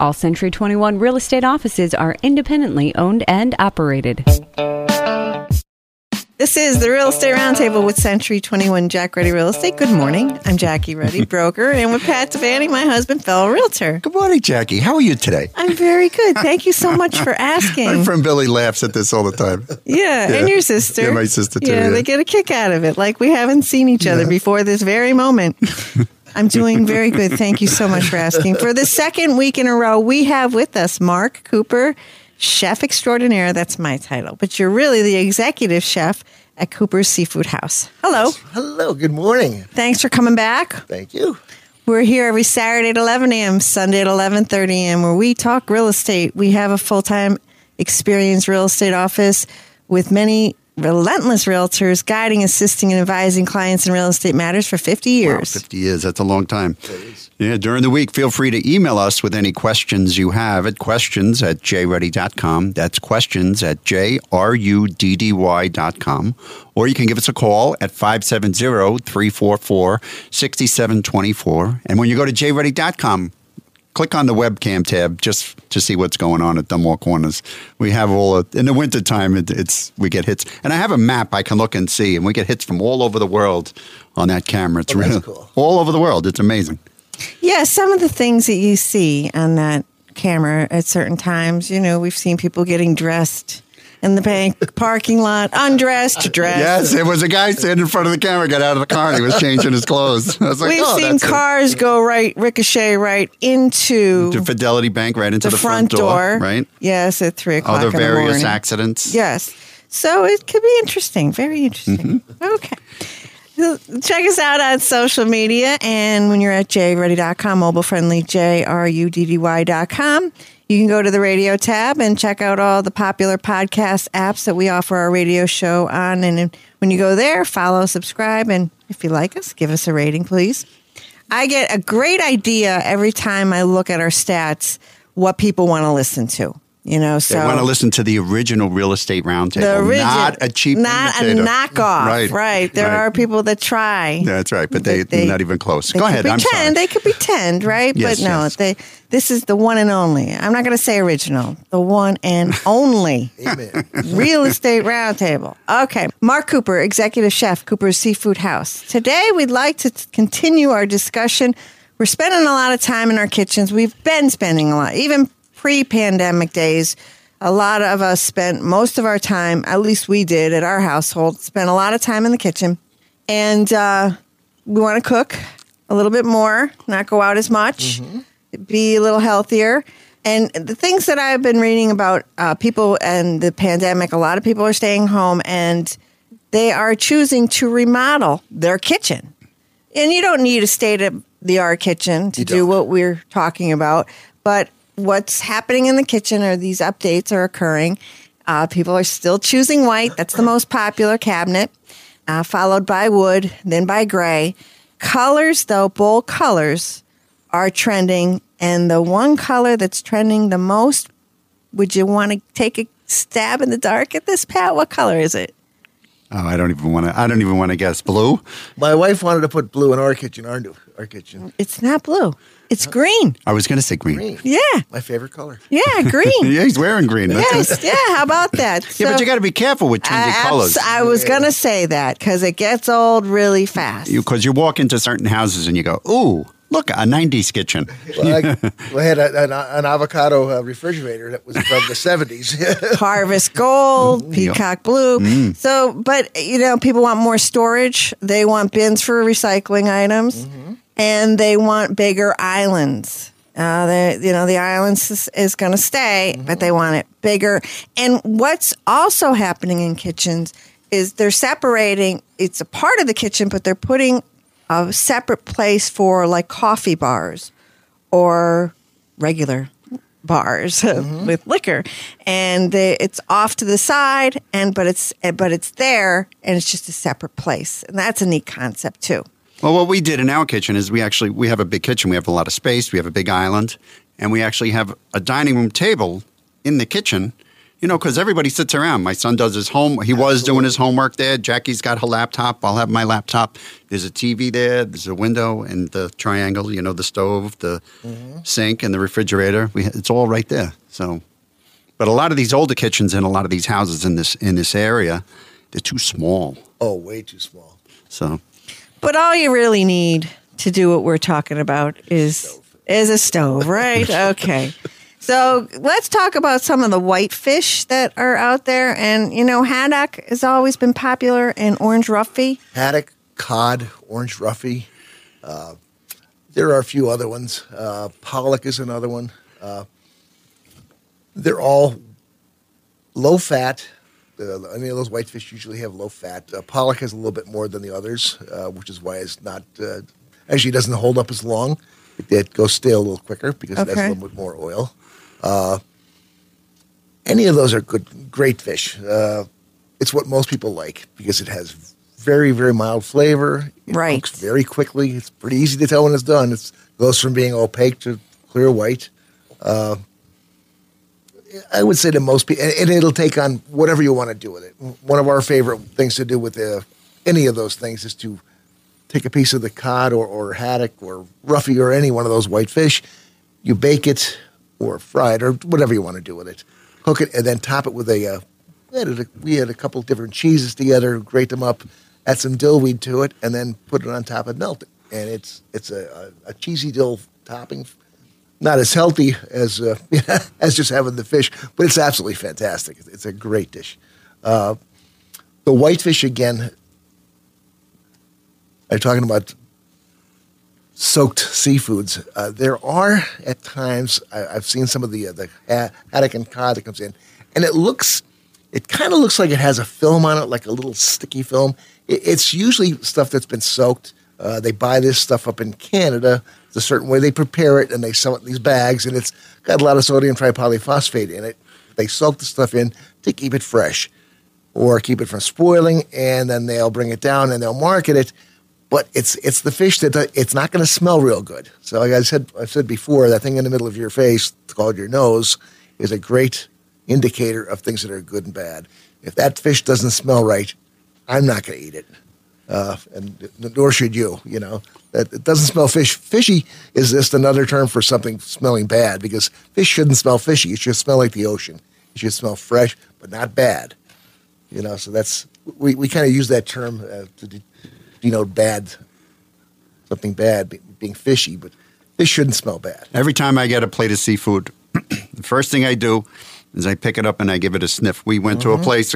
All Century 21 real estate offices are independently owned and operated. This is the Real Estate Roundtable with Century 21 Jack Ruddy Real Estate. Good morning. I'm Jackie Ruddy, broker, and with Pat Devaney, my husband, fellow realtor. Good morning, Jackie. How are you today? I'm very good. Thank you so much for asking. My asking. friend Billy laughs at this all the time. Yeah, and your sister. Yeah, my sister too, Yeah, yeah. they get a kick out of it. Like we haven't seen each other before this very moment. I'm doing very good. Thank you so much for asking. For the second week in a row, we have with us Mark Cooper, chef extraordinaire. That's my title, but you're really the executive chef at Cooper's Seafood House. Hello. Hello, good morning. Thanks for coming back. Thank you. We're here every Saturday at 11 a.m., Sunday at 11:30 a.m., where we talk real estate. We have a full-time experienced real estate office with many relentless realtors guiding, assisting, and advising clients in real estate matters for 50 Wow, years. 50 years. That's a long time. Yeah, during the week, feel free to email us with any questions you have at questions at jruddy.com. That's questions at jruddy.com. Or you can give us a call at 570 344 6724. And when you go to jruddy.com, click on the webcam tab just to see what's going on at Dunmore Corners. We have all of, in the wintertime, it, it's we get hits, and I have a map I can look and see, and we get hits from all over the world on that camera. It's Oh, really cool. all over the world. It's amazing. Yeah, some of the things that you see on that camera at certain times, you know, we've seen people getting dressed in the bank parking lot, undressed, dressed. Yes, it was a guy standing in front of the camera, got out of the car, and he was changing his clothes. I was like, We've oh, seen that's it. cars go right, ricochet right into to Fidelity Bank right into the, the, front, door, right? Yes, at three o'clock. Other in the various morning. accidents. Yes. So it could be interesting. Very interesting. Mm-hmm. Okay. Check us out on social media. And when you're at jruddy.com, mobile friendly, J R U D D Y.com, you can go to the radio tab and check out all the popular podcast apps that we offer our radio show on. And when you go there, follow, subscribe, and if you like us, give us a rating, please. I get a great idea every time I look at our stats what people want to listen to. You know, so They want to listen to the original real estate roundtable, the not a cheap, not a knockoff. Right, right. There right. are people that try. That's right, but they, That not even close. they Go could ahead. I'm sorry. they could pretend, right? Yes, but no, yes. they. This is the one and only. I'm not going to say original. The one and only real estate roundtable. Okay, Mark Cooper, executive chef, Cooper's Seafood House. Today, we'd like to continue our discussion. We're spending a lot of time in our kitchens. We've been spending a lot, even pre-pandemic days. A lot of us spent most of our time, at least we did at our household, spent a lot of time in the kitchen, and uh, we want to cook a little bit more, not go out as much, be a little healthier. And the things that I've been reading about uh, people and the pandemic, a lot of people are staying home and they are choosing to remodel their kitchen. And you don't need a state of the art kitchen to You do don't. what we're talking about. But what's happening in the kitchen are these updates are occurring. Uh, people are still choosing white. That's the most popular cabinet, uh, followed by wood, then by gray. Colors, though, bold colors are trending. And the one color that's trending the most, would you want to take a stab in the dark at this, Pat? What color is it? Oh, I don't even want to. I don't even want to guess. Blue. My wife wanted to put blue in our kitchen, our new our kitchen. It's not blue. It's green. I was going to say green. Green. Yeah. My favorite color. Yeah, green. Yeah, he's wearing green. Yes. Yeah. How about that? Yeah, but you got to be careful with changing I, colors. I was going to say that because it gets old really fast. Because you, walk into certain houses and you go, "Ooh, look, a '90s kitchen." Well, I, well, I had a, an, an avocado uh, refrigerator that was from the seventies. Harvest Gold, Peacock Blue. Mm. So, but you know, people want more storage. They want bins for recycling items, and they want bigger islands. Uh, they, you know, the islands is, is going to stay, but they want it bigger. And what's also happening in kitchens is they're separating. It's a part of the kitchen, but they're putting a separate place for like coffee bars or regular bars with liquor, and they, it's off to the side, and but it's but it's there, and it's just a separate place, and that's a neat concept too. Well, what we did in our kitchen is we actually we have a big kitchen. We have a lot of space. We have a big island, and we actually have a dining room table in the kitchen You know, because everybody sits around. My son does his home. He was doing his homework there. Jackie's got her laptop. I'll have my laptop. There's a TV there. There's a window and the triangle. You know, the stove, the mm-hmm. sink, and the refrigerator. We, it's all right there. So, but a lot of these older kitchens in a lot of these houses in this in this area, they're too small. Oh, way too small. So, But all you really need to do what we're talking about is is a stove, right? okay. So let's talk about some of the white fish that are out there. And you know, haddock has always been popular, and orange roughy. Haddock, cod, orange roughy. Uh, there are a few other ones. Uh, pollock is another one. Uh, they're all low fat. Uh, any of those whitefish usually have low fat. Uh, pollock has a little bit more than the others, uh, which is why it's not uh, actually doesn't hold up as long. It, it goes stale a little quicker because it has a little bit more oil. Uh, any of those are good, great fish. Uh, it's what most people like because it has very, very mild flavor. It Right. cooks very quickly. It's pretty easy to tell when it's done. It goes from being opaque to clear white. I would say to most people, and it'll take on whatever you want to do with it. One of our favorite things to do with uh, any of those things is to take a piece of the cod or, or haddock or roughy or any one of those white fish, you bake it or fry it or whatever you want to do with it. Cook it and then top it with a. Uh, we, had a we had a couple different cheeses together, grate them up, add some dill weed to it, and then put it on top and melt it. And it's it's a, a, a cheesy dill topping. Not as healthy as uh, as just having the fish, but it's absolutely fantastic. It's a great dish. Uh, the whitefish again. Are talking about soaked seafoods. Uh, there are at times I, I've seen some of the uh, the haddock and cod that comes in, and it looks, it kind of looks like it has a film on it, like a little sticky film. It, it's usually stuff that's been soaked. Uh, they buy this stuff up in Canada. It's a certain way they prepare it, and they sell it in these bags, and it's got a lot of sodium tripolyphosphate in it. They soak the stuff in to keep it fresh or keep it from spoiling, and then they'll bring it down and they'll market it. But it's it's the fish that it's not going to smell real good. So like I said I've said before, that thing in the middle of your face called your nose is a great indicator of things that are good and bad. If that fish doesn't smell right, I'm not going to eat it, uh, and nor should you. You know that it doesn't smell fish. Fishy is just another term for something smelling bad because fish shouldn't smell fishy. It should smell like the ocean. It should smell fresh, but not bad. You know, so that's we, we kind of use that term uh, to de- denote bad, something bad be- being fishy, but fish shouldn't smell bad. Every time I get a plate of seafood, the first thing I do is I pick it up and I give it a sniff. We went to a place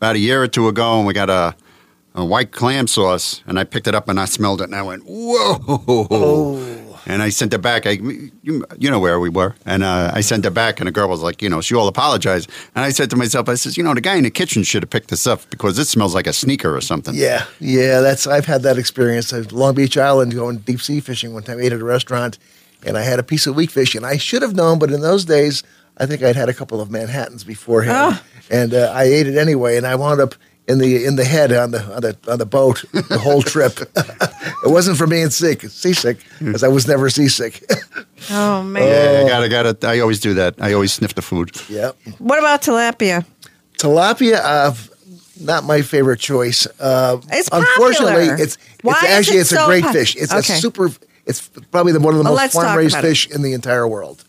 about a year or two ago and we got a, a white clam sauce and I picked it up and I smelled it and I went, whoa. And I sent it back. I, you, you know where we were. And uh, I sent it back and the girl was like, you know, she all apologized. And I said to myself, I says, you know, the guy in the kitchen should have picked this up because this smells like a sneaker or something. Yeah, yeah, that's I've had that experience. I was Long Beach Island going deep sea fishing one time. I ate at a restaurant, and I had a piece of weak fish, and I should have known, but in those days, I think I'd had a couple of Manhattans beforehand, and uh, I ate it anyway, and I wound up in the in the head on the on the on the boat the whole trip. it wasn't from being sick, seasick, because I was never seasick. Oh man! Yeah, I gotta, gotta. I always do that. I always sniff the food. yep. What about tilapia? Tilapia, uh, not my favorite choice. Uh, It's unfortunately, popular. it's Why it's is actually it it's so a great pop- fish. It's Okay. a super. It's probably the one of the Well, most farm raised about it. fish in the entire world.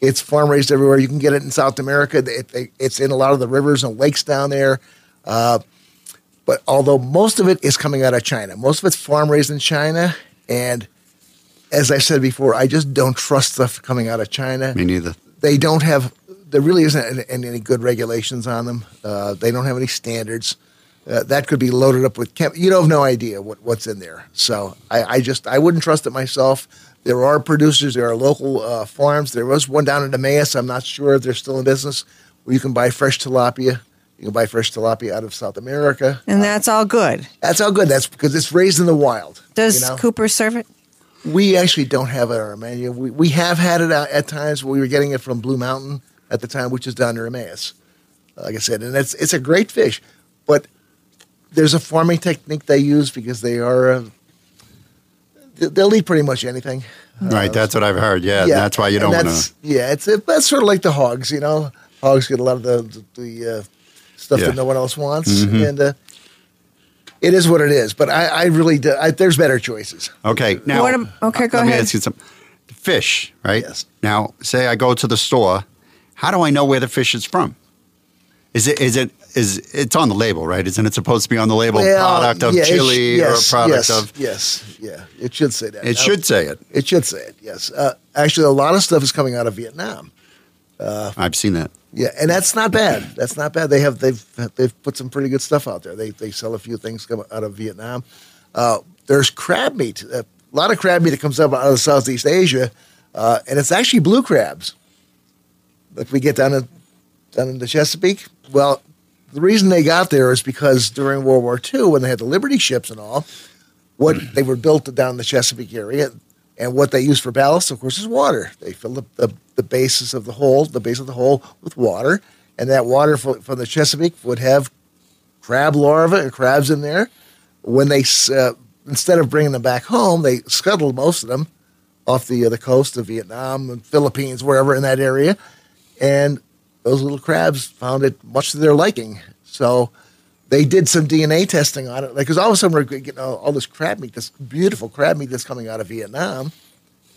It's farm raised everywhere. You can get it in South America. It- it- it's in a lot of the rivers and lakes down there. Uh, but although most of it is coming out of China, most of it's farm raised in China. And as I said before, I just don't trust stuff coming out of China. Me neither. they don't have there really isn't any, any good regulations on them. Uh, they don't have any standards. Uh, that could be loaded up with chem- you don't have no idea what, what's in there. So I, I just i wouldn't trust it myself. There are producers there are local uh, farms. There was one down in Emmaus. I'm not sure if they're still in business where you can buy fresh tilapia you can buy fresh tilapia out of south america And that's all good. that's all good that's because it's raised in the wild Does you know? Cooper serve it? We actually don't have it on our menu. We, we have had it out at times. We were getting it from Blue Mountain at the time, which is down near Emmaus. Like I said, and it's it's a great fish, but there's a farming technique they use because they are uh, they- they'll eat pretty much anything. Right, that's what I've heard. Yeah, that's why you don't want that's- to. Yeah, it's it, that's sort of like the hogs, you know. hogs get a lot of the the, the uh, stuff Yeah. that no one else wants, and uh, it is what it is. But I, I really do, I, there's better choices. Okay, now What am- okay, go let me ahead. ask you something. Fish, right? Yes. Now, say I go to the store. How do I know where the fish is from? Is it is it is it's on the label, right? Isn't it supposed to be on the label Well, product of yeah, it sh- Chile yes, or a product yes, of? yes, yeah, it should say that. It Now, should say it. It should say it. Yes. Uh, actually, a lot of stuff is coming out of Vietnam. I've seen that. Yeah, and that's not bad. That's not bad. They have they've they've put some pretty good stuff out there. They they sell a few things come out of Vietnam. Uh, there's crab meat. A lot of crab meat that comes up out of Southeast Asia, uh, and it's actually blue crabs. If we get down down into Chesapeake, well, the reason they got there is because during World War II, when they had the Liberty ships and all, what they were built down the Chesapeake area, and what they use for ballast, of course, is water. They fill the, the, the basis of the hole, the base of the hole, with water, and that water from, from the Chesapeake would have crab larvae and crabs in there. When they uh, instead of bringing them back home, they scuttled most of them off the uh, the coast of Vietnam and Philippines, wherever in that area, and those little crabs found it much to their liking. So they did some DNA testing on it, like because all of a sudden we're getting all, all this crab meat, this beautiful crab meat that's coming out of Vietnam,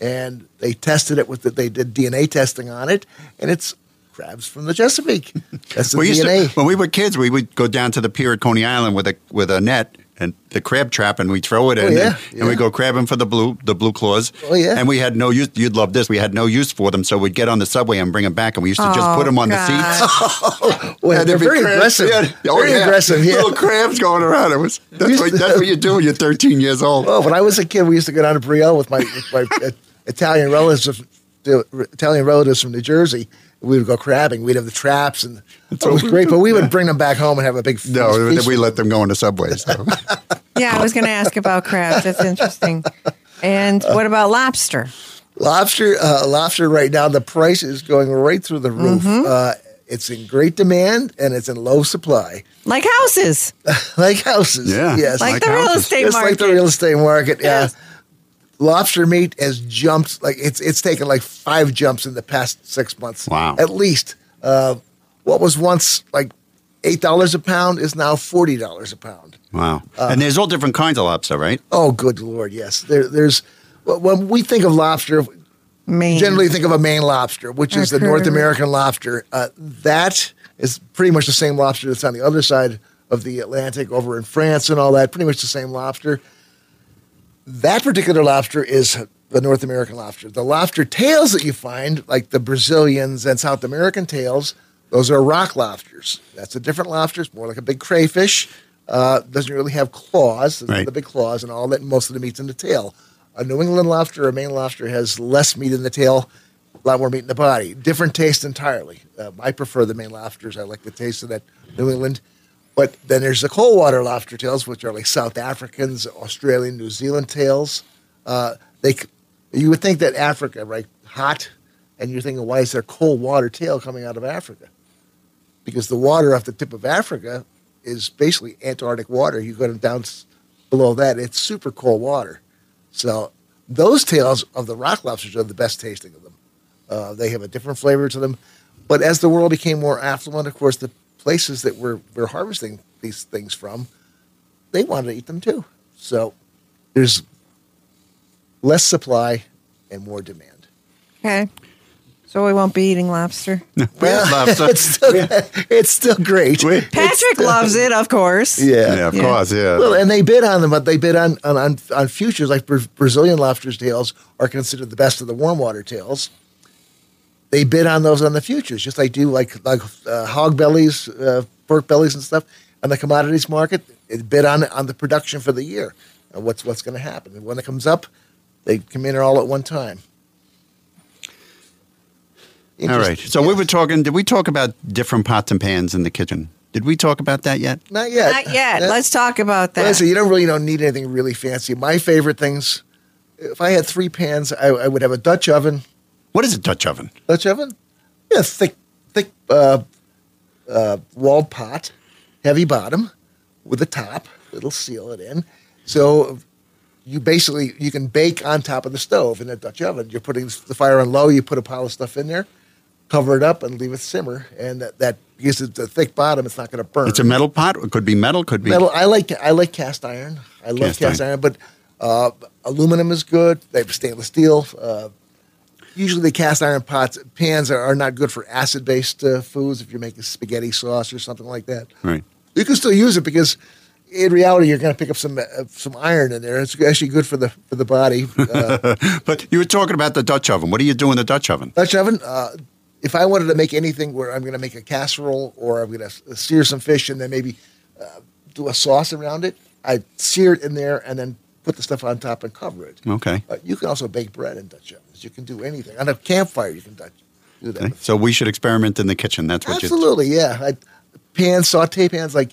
and they tested it with the, they did DNA testing on it, and it's crabs from the Chesapeake. That's the We DNA. to, when we were kids, we would go down to the pier at Coney Island with a with a net and the crab trap, and we throw it oh, in, Oh, yeah, and, and we go crabbing for the blue the blue claws. Oh, yeah. and we had no use. You'd love this. We had no use for them, so we'd get on the subway and bring them back, and we used to just Oh, put them on God. the seats. Well, they're very crabs. aggressive. Yeah. Oh, very yeah. aggressive. Yeah. Little crabs going around. It was that's what, that's what you do when you're 13 years old. Well, when I was a kid, we used to go down to Brielle with my with my Italian relatives, Italian relatives from New Jersey. We would go crabbing. We'd have the traps, and it was great. But we would bring them back home and have a big no, feast we let them go on the subway. So. Yeah, I was going to ask about crabs. That's interesting. And what about lobster? Lobster, uh, lobster. Right now, the price is going right through the roof. Mm-hmm. Uh, it's in great demand and it's in low supply, Like houses, like houses. Yeah. yes, like, Like the real estate just market. like the real estate market. Yes. Yeah. Lobster meat has jumped like it's it's taken like five jumps in the past six months. Wow. At least. Uh, what was once like eight dollars a pound is now forty dollars a pound. Wow. Uh, and there's all different kinds of lobster, right? Oh, good lord, yes. There, there's when we think of lobster, Maine. generally think of a Maine lobster, which is the North. American lobster. Uh, that is pretty much the same lobster that's on the other side of the Atlantic, over in France and all that. Pretty much the same lobster. That particular lobster is the North American lobster. The lobster tails that you find, like the Brazilians and South American tails, those are rock lobsters. That's a different lobster. It's more like a big crayfish. Uh, doesn't really have claws, Right. the big claws and all that. Most of the meat's in the tail. A New England lobster or a Maine lobster has less meat in the tail, a lot more meat in the body. Different taste entirely. Um, I prefer the Maine lobsters. I like the taste of that New England. But then there's the cold water lobster tails, which are like South Africans, Australian, New Zealand tails. Uh, they, you would think that Africa, right, hot, and you're thinking, why is there cold water tail coming out of Africa? Because the water off the tip of Africa is basically Antarctic water. You go down below that, it's super cold water. So those tails of the rock lobsters are the best tasting of them. Uh, they have a different flavor to them. But as the world became more affluent, of course, the places that we're, we're harvesting these things from, they wanted to eat them too. So there's less supply and more demand. Okay. So we won't be eating lobster. Well, lobster. it's, still, it's still great. We- It's Patrick still- loves it, of course. Yeah. yeah, of Yeah. course, yeah. Well, and they bid on them, but they bid on on, on, on futures like Bra- Brazilian lobster's tails are considered the best of the warm water tails. They bid on those on the futures, just like do like like uh, hog bellies, uh, pork bellies, and stuff on the commodities market. It bid on on the production for the year and what's what's going to happen. And when it comes up, they come in all at one time. All right. Interesting. So we were talking. Did we talk about different pots and pans in the kitchen? Did we talk about that yet? not yet. Not yet. Yeah. Let's talk about that. Listen, you don't really don't need anything really fancy. My favorite things, if I had three pans, I, I would have a Dutch oven. What is a Dutch oven? Dutch oven, yeah, thick, thick uh, uh, walled pot, heavy bottom, with a top. It'll seal it in. So you basically you can bake on top of the stove in a Dutch oven. You're putting the fire on low. You put a pile of stuff in there. cover it up and leave it simmer. And that, that because it's a thick bottom, it's not going to burn. It's a metal pot. It could be metal. Could be metal. I like I like cast iron. I love Cast cast, iron. iron. but uh, aluminum is good. They have stainless steel. Uh, usually, the cast iron pots pans are, are not good for acid based uh, foods. If you're making spaghetti sauce or something like that, Right. you can still use it because in reality, you're going to pick up some uh, some iron in there. It's actually good for the for the body. Uh, But you were talking about the Dutch oven. What do you do in the Dutch oven? Dutch oven. Uh, if I wanted to make anything where I'm going to make a casserole or I'm going to sear some fish and then maybe uh, do a sauce around it, I sear it in there and then put the stuff on top and cover it. Okay. Uh, you can also bake bread in Dutch You can do anything on a campfire. You can do that. Okay. So we should experiment in the kitchen. That's what you. Absolutely, yeah. I, pans, saute pans, like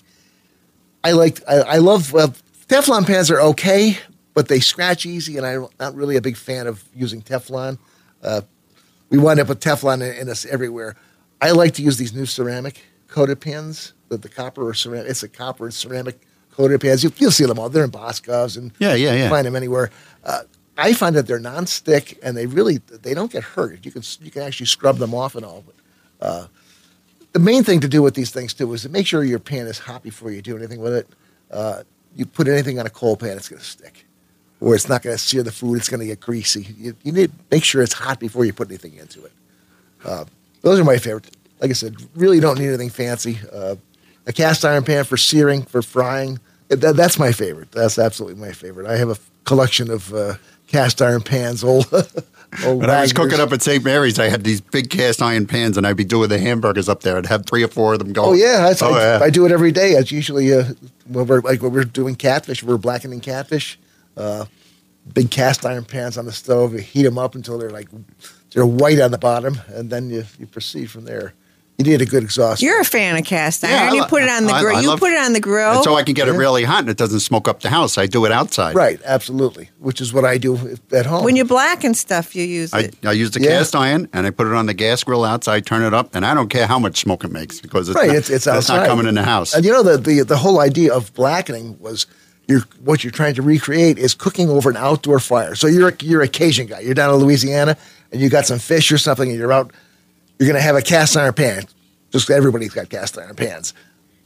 I like. I, I love well, Teflon pans are okay, but they scratch easy, and I'm not really a big fan of using Teflon. Uh, we wind up with Teflon in, in us everywhere. I like to use these new ceramic coated pans, the, the copper or ceramic. It's a copper and ceramic coated pans. You, you'll see them all. They're in Boscov's and Yeah, yeah, yeah. find them anywhere. Uh, I find that they're non-stick and they really they don't get hurt. You can you can actually scrub them off and all. But uh, the main thing to do with these things too is to make sure your pan is hot before you do anything with it. Uh, you put anything on a coal pan, it's going to stick, or it's not going to sear the food. It's going to get greasy. You, you need to make sure it's hot before you put anything into it. Uh, those are my favorite. Like I said, really don't need anything fancy. Uh, a cast iron pan for searing, for frying. That, that's my favorite. That's absolutely my favorite. I have a collection of uh, cast iron pans, old. old When I was cooking up at St. Mary's, I had these big cast iron pans, and I'd be doing the hamburgers up there. I'd have three or four of them going. Oh yeah, I, oh, I, yeah. I do it every day. It's usually uh, when we're like when we're doing catfish, we're blackening catfish. Uh, big cast iron pans on the stove. You heat them up until they're like they're white on the bottom, and then you, you proceed from there. You need a good exhaust. You're a fan of cast Yeah, iron. I you put it on the grill. You love- put it on the grill. And so I can get it really hot and it doesn't smoke up the house. I do it outside. right, absolutely, which is what I do at home. when you blacken stuff, you use I, it. I use the Yeah. cast iron and I put it on the gas grill outside, turn it up, and I don't care how much smoke it makes because it's, right, not, it's it's that's not coming in the house. And you know the the, the whole idea of blackening was. You're, what you're trying to recreate is cooking over an outdoor fire. So you're a, you're a Cajun guy. You're down in Louisiana and you got some fish or something, and you're out. You're going to have a cast iron pan. Just everybody's got cast iron pans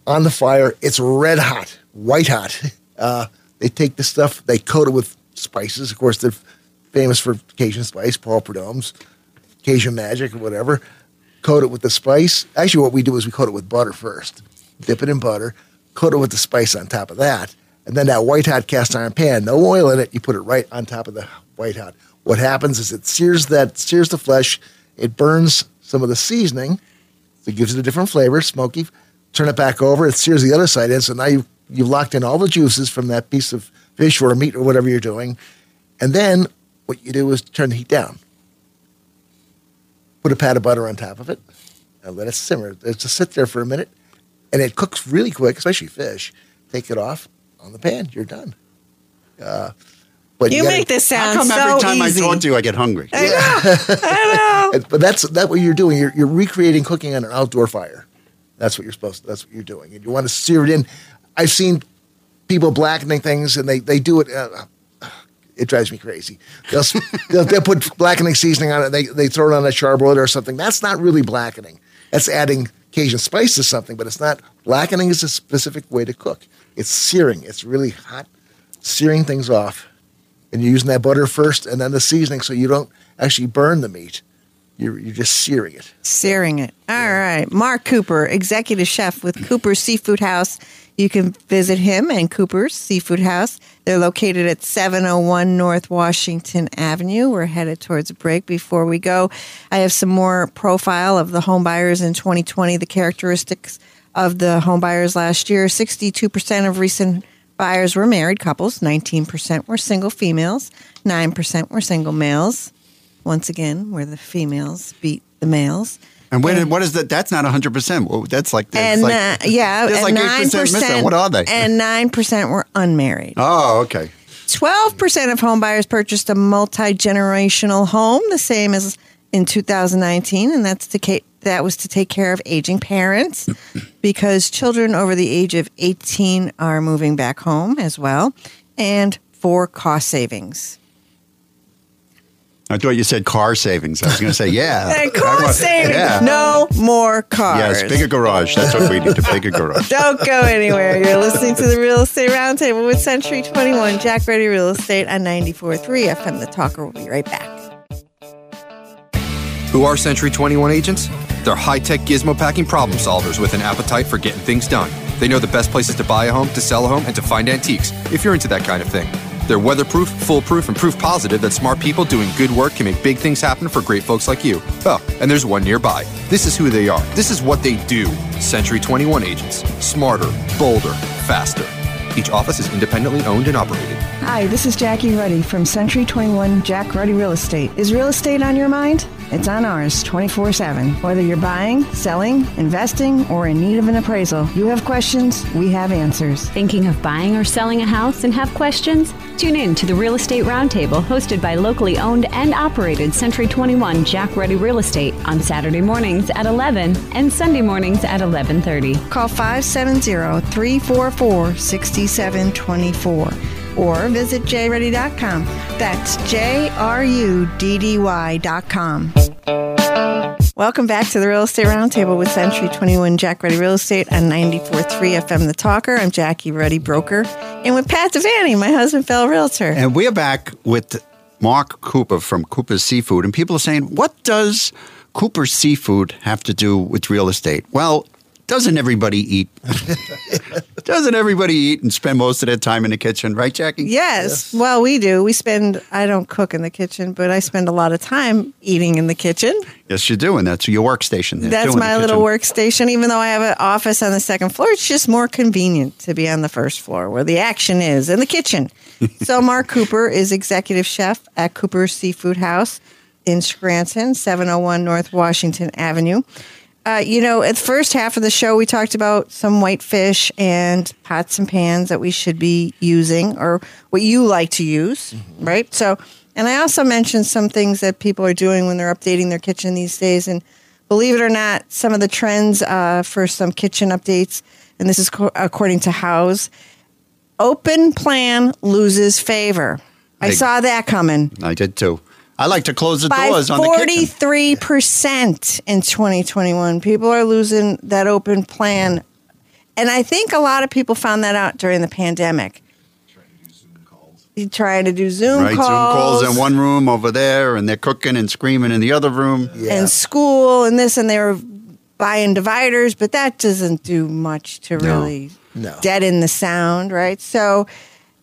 on the fire. It's red hot, white hot. Uh, they take the stuff, they coat it with spices. Of course, they're famous for Cajun spice, Paul Prudhomme's Cajun magic or whatever. Coat it with the spice. Actually, what we do is we coat it with butter first. Dip it in butter, coat it with the spice on top of that, and then that white hot cast iron pan, no oil in it. You put it right on top of the white hot. What happens is it sears that sears the flesh. It burns some of the seasoning. It gives it a different flavor, smoky. Turn it back over. It sears the other side in. So now you you've locked in all the juices from that piece of fish or meat or whatever you're doing. And then what you do is turn the heat down. Put a pat of butter on top of it and let it simmer. Just sit there for a minute, and it cooks really quick, especially fish. Take it off on the pan. You're done. Uh, but You gotta- make this how sound come so every time easy. I talk to you, I get hungry? And- But that's that what you're doing. You're, you're recreating cooking on an outdoor fire. That's what you're supposed. To, that's what you're doing, and you want to sear it in. I've seen people blackening things, and they they do it. Uh, it drives me crazy. They'll, they'll they'll put blackening seasoning on it. They they throw it on a charbroiler or something. That's not really blackening. That's adding Cajun spice to something, but it's not. Blackening is a specific way to cook. It's searing. It's really hot, searing things off, and you're using that butter first, and then the seasoning, so you don't actually burn the meat. You're, you're just searing it. Searing it. All right. Mark Cooper, executive chef with Cooper's Seafood House. You can visit him and Cooper's Seafood House. They're located at 701 North Washington Avenue. We're headed towards a break. Before we go, I have some more profile of the home buyers in 2020, the characteristics of the home buyers last year. 62% of recent buyers were married couples, 19% were single females, 9% were single males. Once again, where the females beat the males. And when, what is that? That's not 100%. Well, that's like, that's And like uh, yeah, and like 8% nine missing. percent. What are they? And nine percent were unmarried. oh, okay. Twelve percent of home buyers purchased a multi generational home, the same as in 2019, and that's to ca- that was to take care of aging parents, because children over the age of 18 are moving back home as well, and for cost savings. I thought you said car savings. I was going to say, yeah. And car want- savings. Yeah. No more cars. Yes, bigger garage. That's what we need. A bigger garage. Don't go anywhere. You're listening to the Real Estate Roundtable with Century 21, Jack Ruddy Real Estate on 94.3 FM. The Talker will be right back. Who are Century 21 agents? They're high tech gizmo packing problem solvers with an appetite for getting things done. They know the best places to buy a home, to sell a home, and to find antiques, if you're into that kind of thing. They're weatherproof, foolproof, and proof positive that smart people doing good work can make big things happen for great folks like you. Oh, and there's one nearby. This is who they are. This is what they do. Century 21 agents. Smarter, bolder, faster. Each office is independently owned and operated. Hi, this is Jackie Ruddy from Century 21 Jack Ruddy Real Estate. Is real estate on your mind? It's on ours 24 7. Whether you're buying, selling, investing, or in need of an appraisal, you have questions, we have answers. Thinking of buying or selling a house and have questions? Tune in to the Real Estate Roundtable hosted by locally owned and operated Century 21 Jack Ruddy Real Estate on Saturday mornings at 11 and Sunday mornings at 11:30. Call 570 344 6724 or visit jruddy.com. That's J R U D D Y.com. Welcome back to the Real Estate Roundtable with Century 21 Jack Ruddy Real Estate on 94.3 FM The Talker. I'm Jackie Ruddy, broker, and with Pat Devaney, my husband, fellow realtor. And we're back with Mark Cooper from Cooper's Seafood. And people are saying, what does Cooper's Seafood have to do with real estate? Well, doesn't everybody eat? doesn't everybody eat and spend most of their time in the kitchen, right, Jackie? Yes. Well, we do. We spend, I don't cook in the kitchen, but I spend a lot of time eating in the kitchen. Yes, you do. And that's your workstation. there, That's too, the my little workstation. Even though I have an office on the second floor, it's just more convenient to be on the first floor where the action is in the kitchen. so, Mark Cooper is executive chef at Cooper's Seafood House in Scranton, 701 North Washington Avenue. Uh, you know, at the first half of the show, we talked about some whitefish and pots and pans that we should be using or what you like to use, right? So, and I also mentioned some things that people are doing when they're updating their kitchen these days. And believe it or not, some of the trends uh, for some kitchen updates, and this is co- according to House, open plan loses favor. I Big. saw that coming I did too. I like to close the by doors on the kitchen. forty-three percent in 2021. People are losing that open plan, and I think a lot of people found that out during the pandemic. You trying to do Zoom calls. Right, calls, Zoom calls in one room over there, and they're cooking and screaming in the other room. Yeah. and school and this, and they were buying dividers, but that doesn't do much to No. really No. deaden the sound, right? So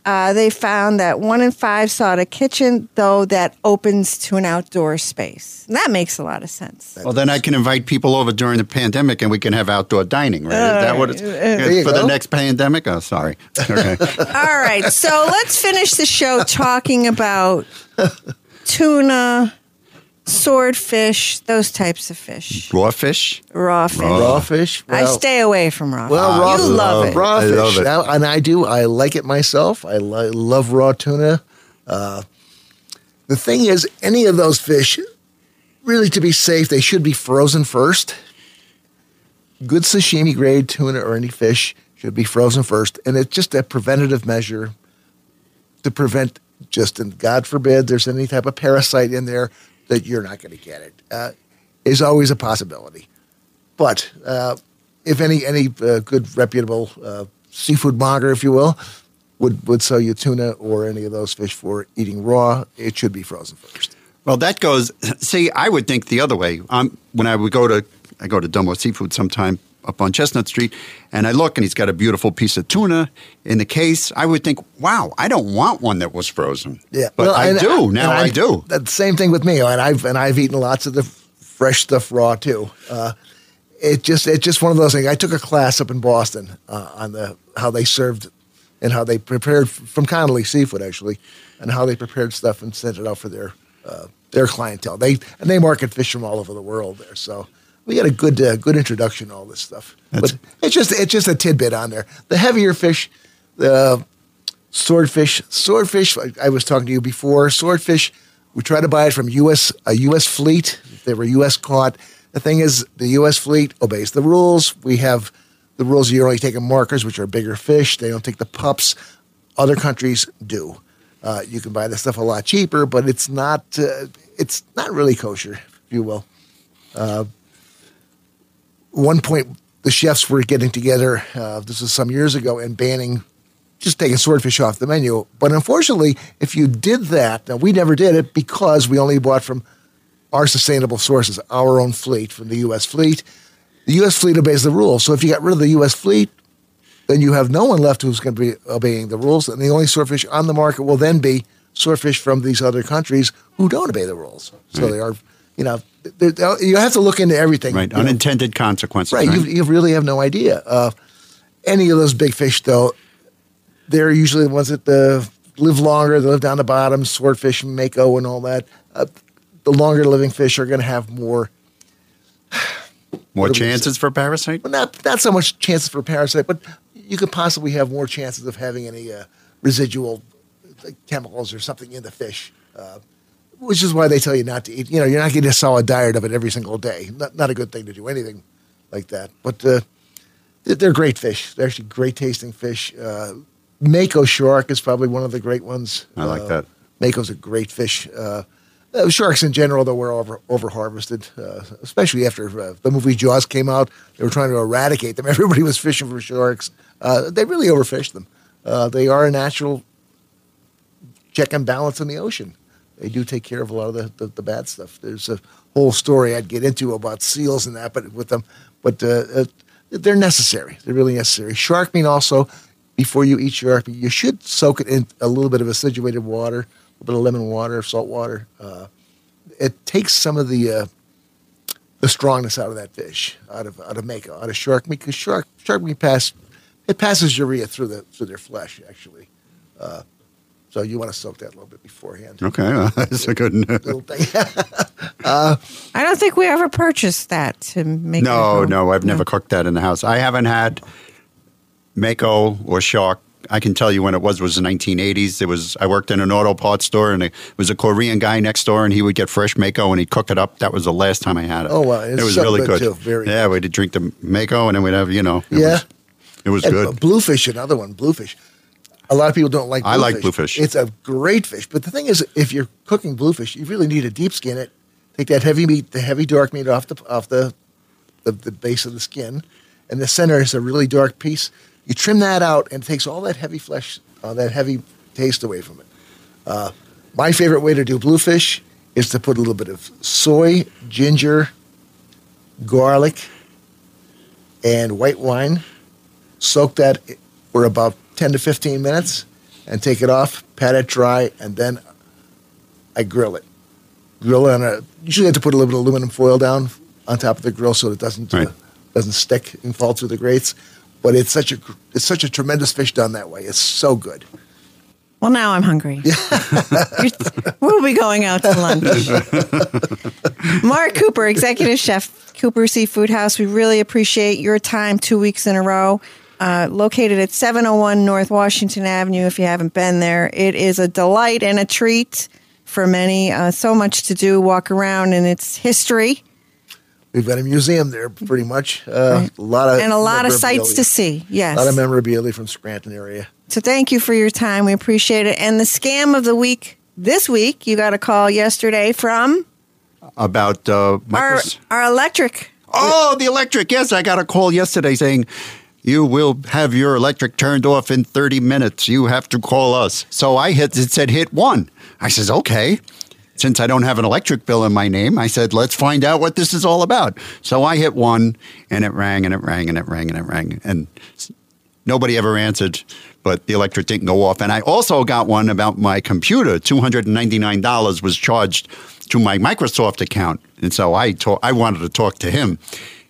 uh, they found that one in five sought a kitchen, though, that opens to an outdoor space. And that makes a lot of sense. Well, then I can invite people over during the pandemic, and we can have outdoor dining. Right? Is that what it's There you for go. the next pandemic? Oh, sorry. Okay. All right, so let's finish the show talking about tuna, swordfish, those types of fish, Raw fish. raw fish. raw fish. I stay away from raw. Well, fish. raw, you love it. Raw I fish, love it. Now- and I do. I like it myself. I lo- love raw tuna. Uh, the thing is, any of those fish, really, to be safe, they should be frozen first. Good sashimi grade tuna or any fish should be frozen first, and it's just a preventative measure to prevent just, and God forbid, there's any type of parasite in there that you're not going to get it. Uh, is always a possibility. But uh, if any any uh, good reputable uh, seafood monger, if you will, would would sell you tuna or any of those fish for eating raw, it should be frozen first. Well, that goes. See, I would think the other way. Um, when I would go to, I go to Dumbo Seafood sometime up on Chestnut Street, and I look, and he's got a beautiful piece of tuna in the case. I would think, wow, I don't want one that was frozen. Yeah, but well, I and- do now. I I've- do. The same thing with me, and I've and I've eaten lots of the fresh stuff raw too. Uh, it just it's just one of those things. I took a class up in Boston uh, on the how they served and how they prepared from Connolly Seafood actually, and how they prepared stuff and sent it out for their uh, their clientele. They and they market fish from all over the world there, so. We got a good, uh, good introduction to all this stuff, That's- but it's just, it's just a tidbit on there. The heavier fish, the swordfish. Swordfish. I- I was talking to you before. Swordfish. We try to buy it from U.S. a U.S. fleet. If they were U.S. caught, the thing is, the U.S. fleet obeys the rules. We have the rules. You're only taking markers, which are bigger fish. They don't take the pups. Other countries do. Uh, you can buy the stuff a lot cheaper, but it's not uh, it's not really kosher, if you will. Uh, one point, the chefs were getting together. Uh, this was some years ago and banning just taking swordfish off the menu. But unfortunately, if you did that, now we never did it because we only bought from our sustainable sources, our own fleet from the U.S. fleet. The U.S. fleet obeys the rules. So if you got rid of the U.S. fleet, then you have no one left who's going to be obeying the rules. And the only swordfish on the market will then be swordfish from these other countries who don't obey the rules. So Right. they are, you know, you have to look into everything. Right. you know. Unintended consequences. Right, Right. You, you really have no idea. Uh, any of those big fish, though, they're usually the ones that uh, live longer. They live down the bottom, swordfish, mako, and all that. Uh, the longer living fish are going to have more, More what do we chances for parasite? well, not not so much chances for parasite, but you could possibly have more chances of having any uh, residual uh, chemicals or something in the fish. Which is why they tell you not to eat. You know, you're not getting a solid diet of it every single day. Not, not a good thing to do anything like that. But uh, they're- they're great fish. They're actually great tasting fish. Uh, Mako shark is probably one of the great ones. I like Uh, that. Mako's a great fish. Uh, uh, sharks in general, though, were over over harvested, uh, especially after uh, the movie Jaws came out. They were trying to eradicate them. Everybody was fishing for sharks. Uh, they really overfished them. Uh, they are a natural check and balance in the ocean. They do take care of a lot of the, the, the bad stuff. There's a whole story I'd get into about seals and that, but with them, but uh, uh, they're necessary. They're really necessary. Shark meat also. Before you eat shark meat, you should soak it in a little bit of acidulated water, a little bit of lemon water, salt water. Uh, it takes some of the uh, the strongness out of that fish, out of out of mako, out of shark meat, because shark shark meat pass it passes urea through the through their flesh actually. Uh, so you want to soak that a little bit beforehand. Okay. well, that's a good. Little thing. I don't think we ever purchased that to make. it No, no, I've never cooked that in the house. I haven't had mako or shark. I can tell you when it was was the 1980s. It was I worked in an auto parts store and it was a Korean guy next door and he would get fresh mako and he'd cook it up. That was the last time I had it. Oh, wow. It's it was so really good, good. Very yeah, good. we'd drink the mako and then we'd have you know. It Yeah. was, it was And good. Bluefish, another one. Bluefish. A lot of people don't like. Bluefish. I like bluefish. It's a great fish, but the thing is, if you're cooking bluefish, you really need to deep skin it. Take that heavy meat, the heavy dark meat off the off the the, the base of the skin, and the center is a really dark piece. You trim that out, and it takes all that heavy flesh, uh, that heavy taste away from it. Uh, my favorite way to do bluefish is to put a little bit of soy, ginger, garlic, and white wine. Soak that for about 10 to 15 minutes and take it off, pat it dry, and then I grill it. Grill it on a, usually have to put a little bit of aluminum foil down on top of the grill so it doesn't, uh, doesn't stick and fall through the grates. But it's such a it's such a tremendous fish done that way. It's so good. Well, now I'm hungry. We'll be going out to lunch. Mark Cooper, executive chef, Cooper Seafood House. We really appreciate your time two weeks in a row. Uh, located at 701 North Washington Avenue. If you haven't been there, it is a delight and a treat for many. Uh, so much to do, walk around and its history, We've got a museum there, pretty much. Uh, A lot of and a lot of sights to see. Yes. A lot of memorabilia from Scranton area. So thank you for your time. We appreciate it. And the scam of the week this week, you got a call yesterday from About uh, our, our electric. Oh, the electric. Yes, I got a call yesterday saying you will have your electric turned off in 30 minutes. You have to call us. So I hit it said hit 1. I says, "Okay." Since I don't have an electric bill in my name, I said, "Let's find out what this is all about." So I hit 1 and it rang and it rang and it rang and it rang and nobody ever answered, but the electric didn't go off. And I also got one about my computer. $299 was charged to my Microsoft account. And so I to- I wanted to talk to him.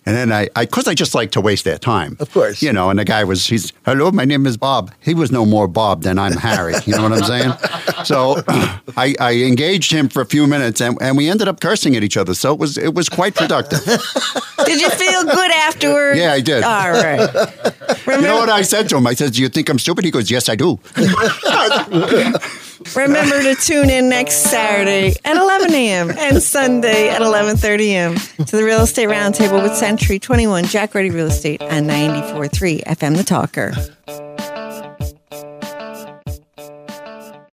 And then I, I, cause I just like to waste their time. Of course. You know, and the guy was, he's, hello, my name is Bob. He was no more Bob than I'm Harry. You know what I'm saying? So I, I engaged him for a few minutes and, and we ended up cursing at each other. So it was, it was quite productive. Did you feel good afterwards? Yeah, I did. All right. You know what I said to him? I said, do you think I'm stupid? He goes, yes, I do. Remember to tune in next Saturday at 11 a.m. and Sunday at 11:30 a.m. to the Real Estate Roundtable with Century 21 Jack Ruddy Real Estate on 94.3 FM The Talker.